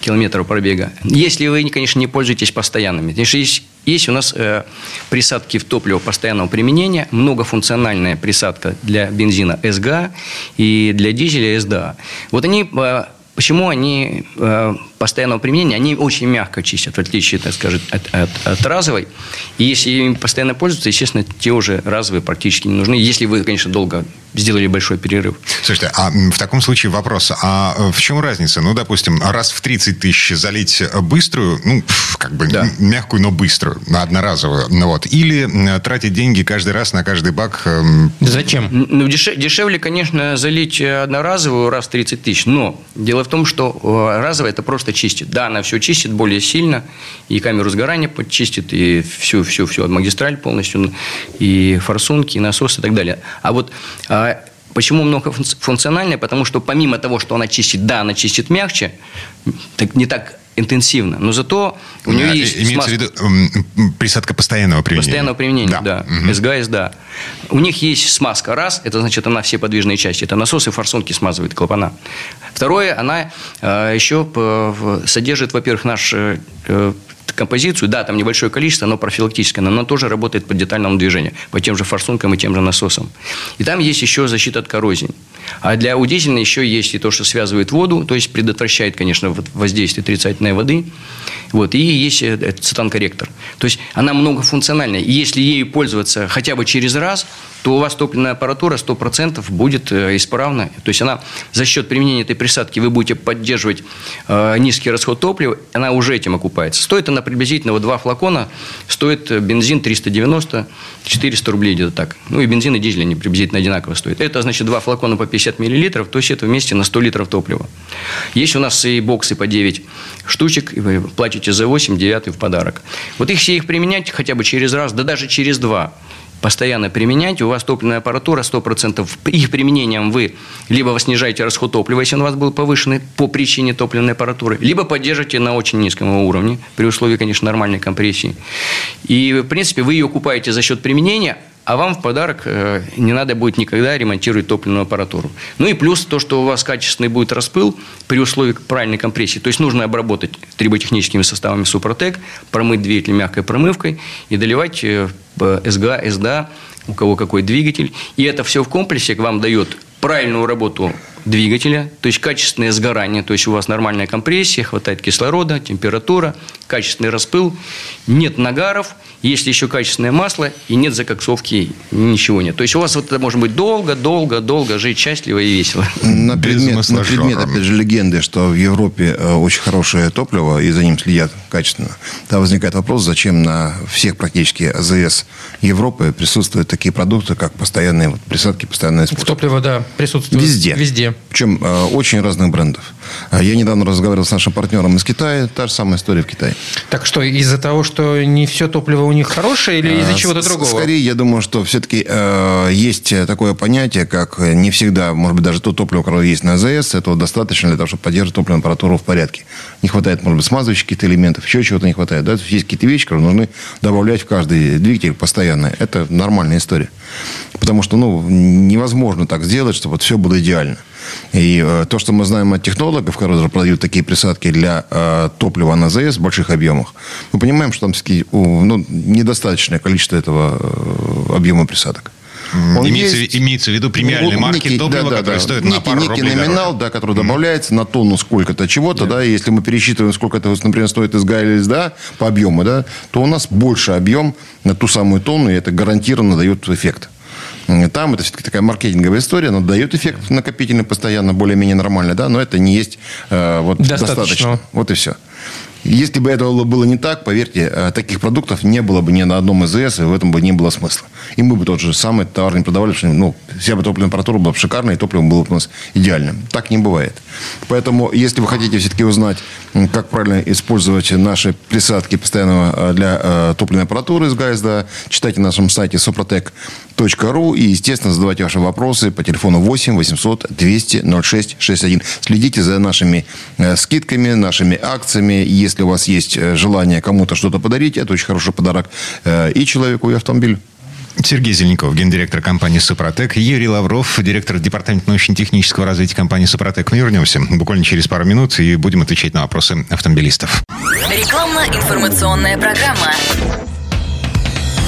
километров пробега. Если вы, конечно, не пользуетесь постоянными. Что есть есть у нас э, присадки в топливо постоянного применения, многофункциональная присадка для бензина СГА и для дизеля СДА. Вот они э, Почему они э, постоянного применения, они очень мягко чистят, в отличие, так скажем, от, от, от разовой. И если ими постоянно пользуются, естественно, те уже разовые практически не нужны, если вы, конечно, долго сделали большой перерыв. Слушайте, а в таком случае вопрос, а в чем разница? Ну, допустим, раз в 30 тысяч залить быструю, ну, как бы да. мягкую, но быструю, одноразовую, ну вот, или тратить деньги каждый раз на каждый бак? Эм, Зачем? Ну, дешевле, конечно, залить одноразовую раз в 30 тысяч, но дело в том, что э, разовая это просто чистит. Да, она все чистит более сильно, и камеру сгорания подчистит, и всю, всю, всю магистраль полностью, и форсунки, и насосы и так далее. А вот а Почему многофункциональная? Потому что помимо того, что она чистит, да, она чистит мягче, так не так интенсивно, но зато у нее а, есть Имеется смазка. в виду присадка постоянного применения. Постоянного применения, да. да. Угу. СГА, СДА. У них есть смазка. Раз, это значит, она все подвижные части. Это насосы, форсунки смазывает клапана. Второе, она э, еще содержит, во-первых, наш э, композицию, да, там небольшое количество, но профилактическое, но оно тоже работает по детальному движению, по тем же форсункам и тем же насосам. И там есть еще защита от коррозии. А для удительной еще есть и то, что связывает воду, то есть предотвращает, конечно, воздействие отрицательной воды. Вот, и есть э, цитан-корректор. То есть она многофункциональная. И если ею пользоваться хотя бы через раз, то у вас топливная аппаратура 100% будет э, исправна. То есть она за счет применения этой присадки вы будете поддерживать э, низкий расход топлива, она уже этим окупается. Стоит она приблизительно вот два флакона, стоит бензин 390, 400 рублей где-то так. Ну и бензин и дизель они приблизительно одинаково стоят. Это значит два флакона по 50 миллилитров, то есть это вместе на 100 литров топлива. Есть у нас и боксы по 9 штучек, и вы платите за 8, 9 в подарок. Вот их все их применять хотя бы через раз, да даже через два постоянно применять, у вас топливная аппаратура 100%, их применением вы либо снижаете расход топлива, если он у вас был повышенный по причине топливной аппаратуры, либо поддержите на очень низком уровне, при условии, конечно, нормальной компрессии. И, в принципе, вы ее купаете за счет применения, а вам в подарок э, не надо будет никогда ремонтировать топливную аппаратуру. Ну и плюс то, что у вас качественный будет распыл при условии правильной компрессии. То есть нужно обработать триботехническими составами Супротек, промыть двигатель мягкой промывкой и доливать э, СГА, СДА, у кого какой двигатель. И это все в комплексе вам дает правильную работу двигателя, то есть качественное сгорание, то есть у вас нормальная компрессия, хватает кислорода, температура, качественный распыл, нет нагаров, если еще качественное масло и нет закоксовки, ничего нет. То есть у вас вот это может быть долго, долго, долго жить счастливо и весело. На предмет, на предмет опять же, легенды, что в Европе э, очень хорошее топливо, и за ним следят качественно. Там возникает вопрос, зачем на всех практически АЗС Европы присутствуют такие продукты, как постоянные вот, присадки, постоянное использование. Топливо, да, присутствует. Везде. Везде. Причем э, очень разных брендов. А я недавно разговаривал с нашим партнером из Китая. Та же самая история в Китае. Так что, из-за того, что не все топливо у них хорошее или из-за а, чего-то другого? Скорее, я думаю, что все-таки э, есть такое понятие, как не всегда, может быть, даже то топливо, которое есть на АЗС, этого достаточно для того, чтобы поддерживать топливную аппаратуру в порядке. Не хватает, может быть, смазывающих каких-то элементов, еще чего-то не хватает. Да? Есть какие-то вещи, которые нужны добавлять в каждый двигатель постоянно. Это нормальная история. Потому что ну, невозможно так сделать, чтобы вот все было идеально. И э, то, что мы знаем от технологов, которые продают такие присадки для э, топлива на АЗС в больших объемах, мы понимаем, что там ну, недостаточное количество этого э, объема присадок. Он имеется, есть, имеется в виду премиальные ну, марки некий, топлива, да, да, которые да. стоят некий, на пару некий рублей номинал, да, который добавляется на тонну сколько-то чего-то, да. да, если мы пересчитываем, сколько это, например, стоит из ГА или из ДА по объему, да, то у нас больше объем на ту самую тонну, и это гарантированно дает эффект. Там это все-таки такая маркетинговая история, она дает эффект накопительный постоянно, более-менее нормальный, да, но это не есть э, вот, достаточно. достаточно. Вот и все. Если бы это было не так, поверьте, э, таких продуктов не было бы ни на одном ИЗС, и в этом бы не было смысла. И мы бы тот же самый товар не продавали, потому что ну, вся бы топливная аппаратура была бы шикарная, и топливо было бы у нас идеальным. Так не бывает. Поэтому, если вы хотите все-таки узнать, как правильно использовать наши присадки постоянного э, для э, топливной аппаратуры из ГАИС, да, читайте на нашем сайте Сопротек ру и, естественно, задавайте ваши вопросы по телефону 8 800 200 06 61. Следите за нашими э, скидками, нашими акциями. Если у вас есть э, желание кому-то что-то подарить, это очень хороший подарок э, и человеку, и автомобилю. Сергей Зеленков, гендиректор компании «Супротек», Юрий Лавров, директор департамента научно-технического развития компании «Супротек». Мы вернемся буквально через пару минут и будем отвечать на вопросы автомобилистов. Рекламно-информационная программа.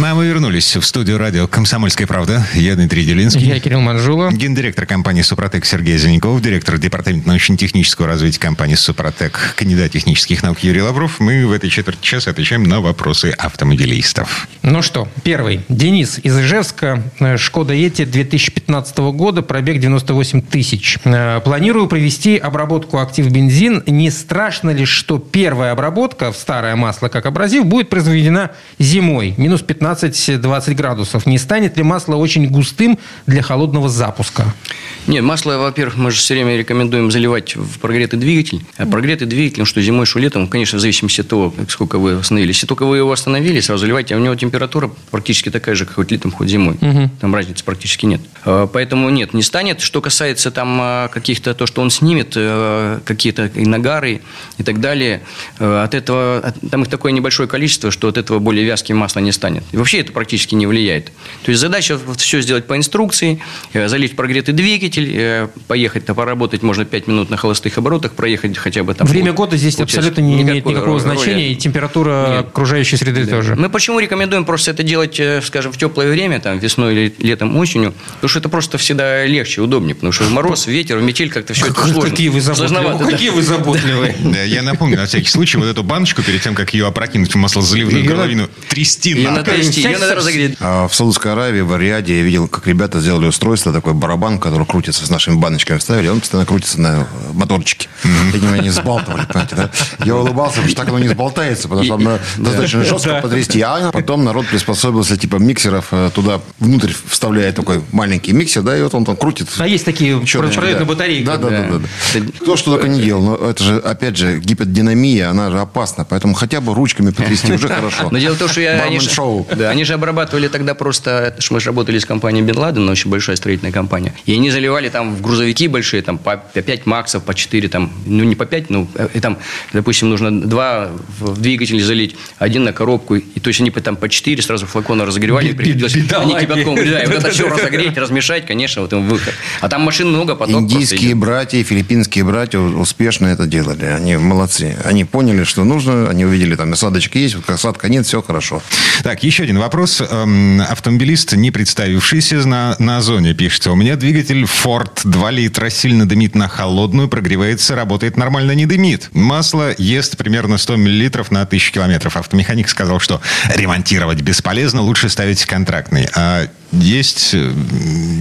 Ну, а мы вернулись в студию радио «Комсомольская правда». Я Дмитрий Делинский. Я Кирилл Манжула. Гендиректор компании «Супротек» Сергей Зеленков, директор департамента научно-технического развития компании «Супротек», кандидат технических наук Юрий Лавров. Мы в этой четверти часа отвечаем на вопросы автомобилистов. Ну что, первый. Денис из Ижевска. Шкода Ети 2015 года, пробег 98 тысяч. Э, планирую провести обработку актив бензин. Не страшно ли, что первая обработка в старое масло, как абразив, будет произведена зимой? Минус 15 15-20 градусов. Не станет ли масло очень густым для холодного запуска? Нет, масло, во-первых, мы же все время рекомендуем заливать в прогретый двигатель. А прогретый двигатель, ну что зимой, что летом, конечно, в зависимости от того, сколько вы остановились. Если только вы его остановили, сразу заливайте, а у него температура практически такая же, как хоть летом, хоть зимой. Угу. Там разницы практически нет. А, поэтому нет, не станет. Что касается там а, каких-то, то, что он снимет, э, какие-то нагары и так далее, от этого, там их такое небольшое количество, что от этого более вязким масло не станет. И вообще это практически не влияет. То есть задача все сделать по инструкции, э, залить прогретый двигатель, э, поехать, поработать можно 5 минут на холостых оборотах, проехать хотя бы там. Время года здесь абсолютно не имеет никакого роли. значения, и температура Нет. окружающей среды да. тоже. Мы почему рекомендуем просто это делать, э, скажем, в теплое время, там, весной или летом, осенью, потому что это просто всегда легче, удобнее, потому что в мороз, ветер, метель как-то все это сложно. Какие вы заботливые. Какие вы заботливые. Я напомню, на всякий случай, вот эту баночку, перед тем, как ее опрокинуть в маслозаливную горловину, трясти надо почти. Ее надо разогреть. А в Саудовской Аравии, в Ариаде я видел, как ребята сделали устройство, такой барабан, который крутится с нашими баночками вставили, он постоянно крутится на моторчике. Меня не сбалтывали, понимаете, да? Я улыбался, потому что так оно не сболтается, потому что там достаточно жестко потрясти. А потом народ приспособился, типа миксеров э, туда внутрь вставляет такой маленький миксер, да, и вот он там крутит. А есть такие продают на батарейке. Да, да, да, да. Кто что только не делал, но это же, опять же, гиподинамия, она же опасна, поэтому хотя бы ручками потрясти уже хорошо. Но дело в том, что я... Они же, да, они же обрабатывали тогда просто... Мы же работали с компанией Бен Ладен, очень большая строительная компания. И они заливали там в грузовики большие, там по 5 максов, по 4, там, ну не по 5, ну, э, и там, допустим, нужно два в двигатель залить, один на коробку, и то есть они там по 4 сразу флакона разогревали, они кипятком, да, и вот это все разогреть, размешать, конечно, вот им выход. А там машин много, поток Индийские братья, филиппинские братья успешно это делали, они молодцы. Они поняли, что нужно, они увидели, там, осадочка есть, вот осадка нет, все хорошо. Так, еще один вопрос. Эм, автомобилист, не представившийся на, на зоне, пишет, у меня двигатель Ford 2 литра сильно дымит на холодную, прогревается, работает нормально, не дымит. Масло ест примерно 100 миллилитров на 1000 километров. Автомеханик сказал, что ремонтировать бесполезно, лучше ставить контрактный. А есть, э,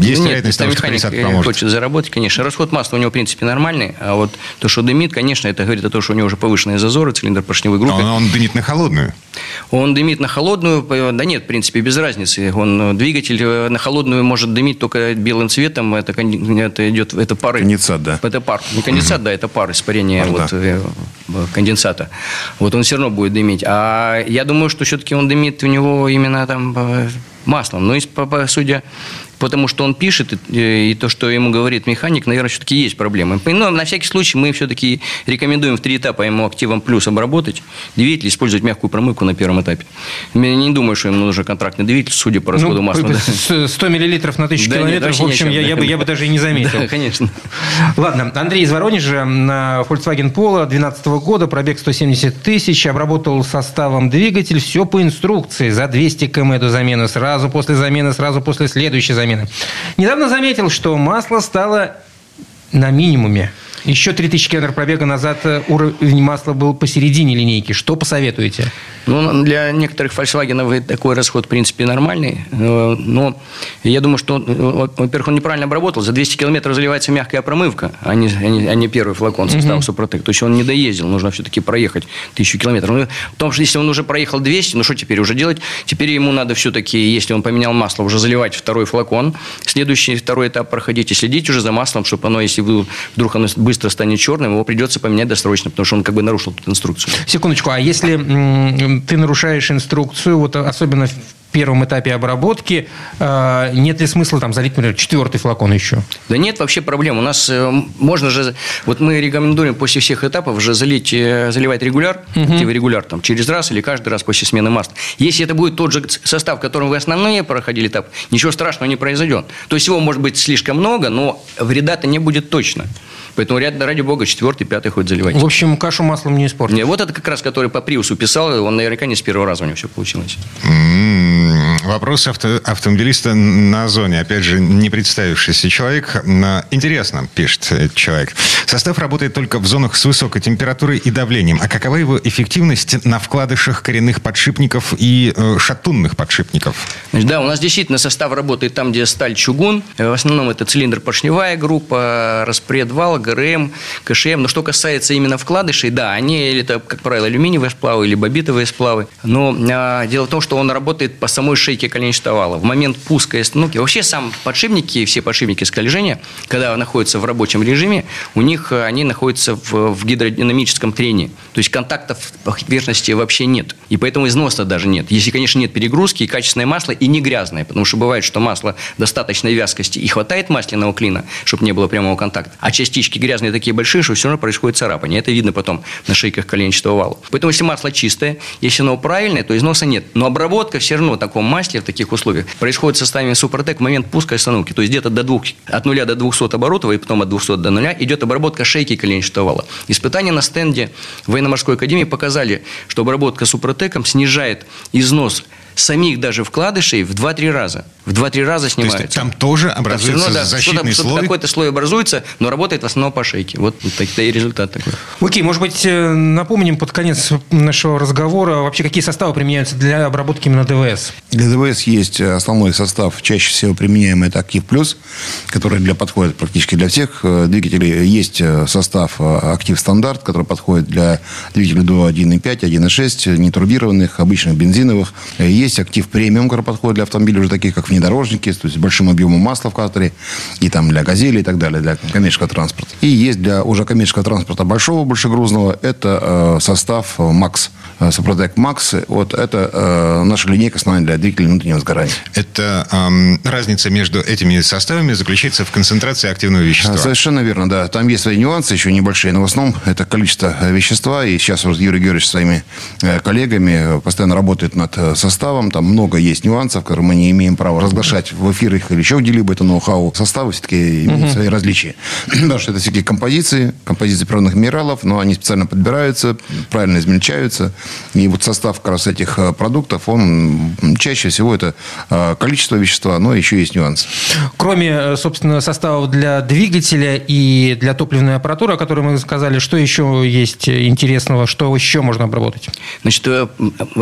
есть Нет, вероятность того, что конденсатор поможет? хочет заработать, конечно. Расход масла у него, в принципе, нормальный. А вот то, что дымит, конечно, это говорит о том, что у него уже повышенные зазоры, цилиндр поршневой группы. Он, он дымит на холодную? Он дымит на холодную, да нет, в принципе, без разницы. Он, двигатель э, на холодную может дымить только белым цветом. Это, это идет, это пары. Конденсат, да. Это пар. Не конденсат, да, это пар испарения пар, вот, да. Э, конденсата. Вот он все равно будет дымить. А я думаю, что все-таки он дымит у него именно там маслом. Но, судя потому что он пишет, и, и то, что ему говорит механик, наверное, все-таки есть проблемы. Но на всякий случай мы все-таки рекомендуем в три этапа ему активом плюс обработать двигатель, использовать мягкую промывку на первом этапе. Я не думаю, что ему нужен контрактный двигатель, судя по расходу ну, масла. 100 миллилитров на тысячу да, километров, нет, в общем, я, я, бы, я бы даже и не заметил. Да, конечно. Ладно, Андрей из Воронежа на Volkswagen Polo 2012 года, пробег 170 тысяч, обработал составом двигатель, все по инструкции, за 200 км до замены, сразу после замены, сразу после следующей замены. Недавно заметил, что масло стало на минимуме. Еще 3000 километров пробега назад э, уровень масла был посередине линейки. Что посоветуете? Ну, для некоторых Volkswagen такой расход, в принципе, нормальный. Э, но я думаю, что, во-первых, он неправильно обработал. За 200 километров заливается мягкая промывка, а не, а не, а не первый флакон состава угу. Супротек. То есть он не доездил, нужно все-таки проехать тысячу километров. Ну, в том, что если он уже проехал 200, ну что теперь уже делать? Теперь ему надо все-таки, если он поменял масло, уже заливать второй флакон. Следующий, второй этап проходить и следить уже за маслом, чтобы оно, если вдруг оно быстро станет черным, его придется поменять досрочно, потому что он как бы нарушил эту инструкцию. Секундочку, а если ты нарушаешь инструкцию, вот особенно в первом этапе обработки, э, нет ли смысла там залить, например, четвертый флакон еще? Да нет вообще проблем. У нас э, можно же, вот мы рекомендуем после всех этапов же залить, э, заливать регуляр, угу. регуляр там, через раз или каждый раз после смены масла. Если это будет тот же состав, которым вы основные проходили этап, ничего страшного не произойдет. То есть его может быть слишком много, но вреда-то не будет точно. Поэтому, ради бога, четвертый, пятый хоть заливать. В общем, кашу маслом не испортить. Нет, вот это как раз, который по Приусу писал, он наверняка не с первого раза у него все получилось. Вопрос авто, автомобилиста на зоне. Опять же, не представившийся человек. Интересно, пишет человек. Состав работает только в зонах с высокой температурой и давлением. А какова его эффективность на вкладышах коренных подшипников и э, шатунных подшипников? Значит, да, у нас действительно состав работает там, где сталь, чугун. В основном это цилиндр-поршневая группа, распредвал, ГРМ, КШМ. Но что касается именно вкладышей, да, они, это, как правило, алюминиевые сплавы или бобитовые сплавы. Но а, дело в том, что он работает по самой шейке коленчатого вала. В момент пуска и остановки, вообще сам подшипники, все подшипники скольжения, когда находятся в рабочем режиме, у них а, они находятся в, в гидродинамическом трении. То есть контактов поверхности вообще нет. И поэтому износа даже нет. Если, конечно, нет перегрузки и качественное масло, и не грязное. Потому что бывает, что масло достаточной вязкости и хватает масляного клина, чтобы не было прямого контакта. А частички частички грязные такие большие, что все равно происходит царапание. Это видно потом на шейках коленчатого вала. Поэтому, если масло чистое, если оно правильное, то износа нет. Но обработка все равно в таком масле, в таких условиях, происходит в составе Супротек в момент пуска и остановки. То есть где-то до двух, от нуля до 200 оборотов, и потом от 200 до нуля идет обработка шейки коленчатого вала. Испытания на стенде военно-морской академии показали, что обработка Супротеком снижает износ самих даже вкладышей в 2-3 раза. В 2-3 раза снимается. То есть там тоже образуется равно, да, защитный что слой? Какой-то слой образуется, но работает в основном по шейке. Вот, вот такой результат такой. Окей, может быть, э, напомним под конец нашего разговора, вообще какие составы применяются для обработки именно ДВС? Для ДВС есть основной состав, чаще всего применяемый это Актив Плюс, который для подходит практически для всех э, двигателей. Есть э, состав Актив Стандарт, который подходит для двигателей до 1.5, 1.6, нетурбированных, обычных бензиновых. Есть есть актив премиум, который подходит для автомобилей уже таких, как внедорожники, то есть с большим объемом масла в картере, и там для газели и так далее, для коммерческого транспорта. И есть для уже коммерческого транспорта большого, большегрузного, это э, состав МАКС, э, Супротек МАКС. Вот это э, наша линейка основная для двигателей внутреннего сгорания. Это э, разница между этими составами заключается в концентрации активного вещества. Совершенно верно, да. Там есть свои нюансы еще небольшие, но в основном это количество э, вещества. И сейчас вот Юрий Георгиевич с своими э, коллегами постоянно работает над составом составом. Там много есть нюансов, которые мы не имеем права разглашать в эфирах или еще где-либо. Это ноу-хау. Составы все-таки имеют угу. свои различия. Потому что это все-таки композиции, композиции природных минералов, но они специально подбираются, правильно измельчаются. И вот состав как раз этих э, продуктов, он чаще всего это э, количество вещества, но еще есть нюансы. Кроме, э, собственно, составов для двигателя и для топливной аппаратуры, о которой мы сказали, что еще есть интересного, что еще можно обработать? Значит,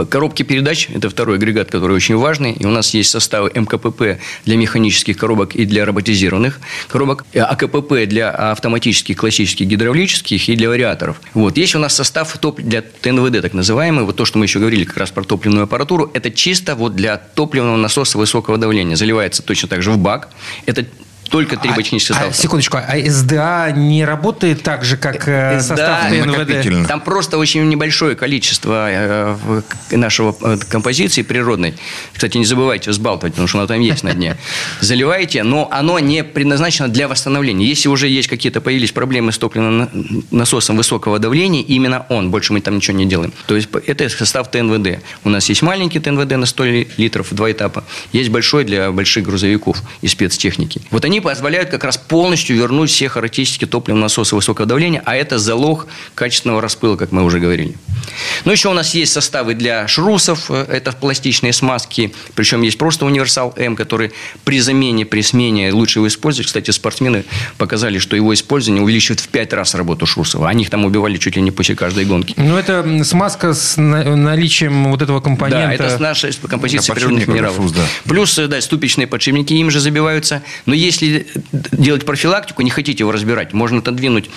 коробки передач – это второй агрегат, который очень важный. И у нас есть составы МКПП для механических коробок и для роботизированных коробок, э, АКПП для автоматических, классических, гидравлических и для вариаторов. Вот. Есть у нас состав топ для ТНВД, так называемый. Вот то, что мы еще говорили как раз про топливную аппаратуру, это чисто вот для топливного насоса высокого давления. Заливается точно так же в бак. Это только три бочнических а, составов. А, секундочку, а СДА не работает так же, как э, состав ТНВД? Там просто очень небольшое количество э, нашего э, композиции природной. Кстати, не забывайте взбалтывать, потому что оно там есть на дне. Заливаете, но оно не предназначено для восстановления. Если уже есть какие-то появились проблемы с топливным насосом высокого давления, именно он, больше мы там ничего не делаем. То есть это состав ТНВД. У нас есть маленький ТНВД на 100 литров, два этапа. Есть большой для больших грузовиков и спецтехники. Вот они они позволяют как раз полностью вернуть все характеристики топливного насоса высокого давления, а это залог качественного распыла, как мы уже говорили. Но еще у нас есть составы для шрусов, э, это пластичные смазки, причем есть просто универсал М, который при замене, при смене лучше его использовать. Кстати, спортсмены показали, что его использование увеличивает в 5 раз работу шрусов. Они их там убивали чуть ли не после каждой гонки. Ну, это смазка с наличием вот этого компонента. Да, это с нашей композиции природных минералов. Да. Плюс, э, да, ступичные подшипники им же забиваются. Но если если делать профилактику, не хотите его разбирать, можно отодвинуть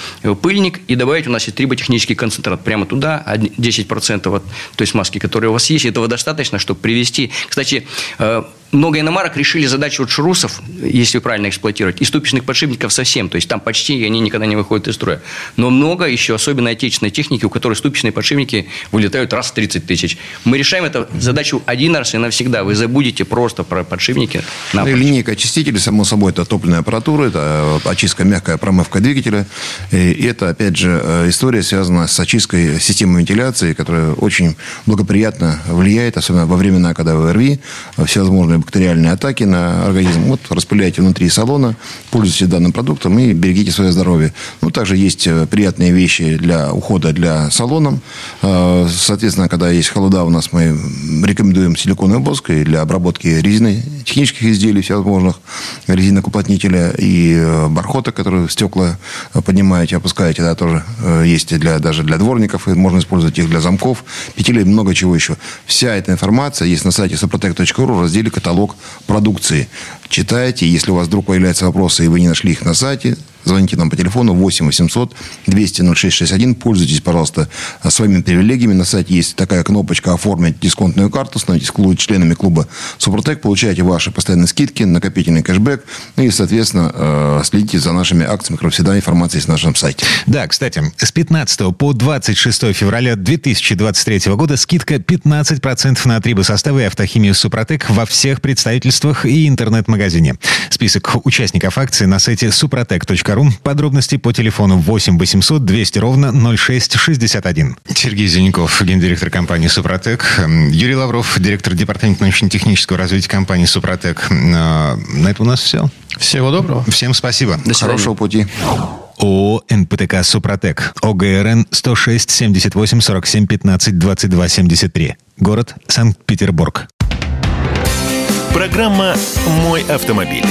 пыльник и добавить у нас есть триботехнический концентрат прямо туда, 10% от той смазки, которая у вас есть. Этого достаточно, чтобы привести... Кстати, э, много иномарок решили задачу вот шрусов, если правильно эксплуатировать, и ступичных подшипников совсем. То есть там почти они никогда не выходят из строя. Но много еще, особенно отечественной техники, у которой ступичные подшипники вылетают раз в 30 тысяч. Мы решаем эту задачу один раз и навсегда. Вы забудете просто про подшипники. Ну и линейка очистителей, само собой, это топливная аппаратура, это очистка, мягкая промывка двигателя. И это, опять же, э, история связана с очисткой системы вентиляции, которая очень благоприятно влияет, особенно во времена, когда в РВИ, всевозможные бактериальные атаки на организм. Вот распыляйте внутри салона, пользуйтесь данным продуктом и берегите свое здоровье. Ну, также есть э, приятные вещи для ухода для салоном. Э, соответственно, когда есть холода, у нас мы рекомендуем силиконовый воск для обработки резины, технических изделий всевозможных, резинок уплотнителя и э, бархота, которые стекла поднимаете, опускаете, да, тоже есть для, даже для дворников, и можно использовать их для замков, петелей, много чего еще. Вся эта информация есть на сайте suprotec.ru в разделе «Каталог каталог продукции. Читайте. Если у вас вдруг появляются вопросы, и вы не нашли их на сайте, Звоните нам по телефону 8 800 200 0661. Пользуйтесь, пожалуйста, своими привилегиями. На сайте есть такая кнопочка «Оформить дисконтную карту». Становитесь членами клуба «Супротек». Получаете ваши постоянные скидки, накопительный кэшбэк. Ну и, соответственно, э, следите за нашими акциями. Как всегда, информация есть на нашем сайте. Да, кстати, с 15 по 26 февраля 2023 года скидка 15% на трибосоставы и автохимию «Супротек» во всех представительствах и интернет-магазине. Список участников акции на сайте супротек.ру ру. Подробности по телефону 8 800 200 ровно 0661. Сергей Зеленков, гендиректор компании «Супротек». Юрий Лавров, директор департамента научно-технического развития компании «Супротек». На этом у нас все. Всего доброго. Всем спасибо. До Хорошего пути. ООО «НПТК Супротек». ОГРН 106 78 47 15 22 73. Город Санкт-Петербург. Программа «Мой автомобиль».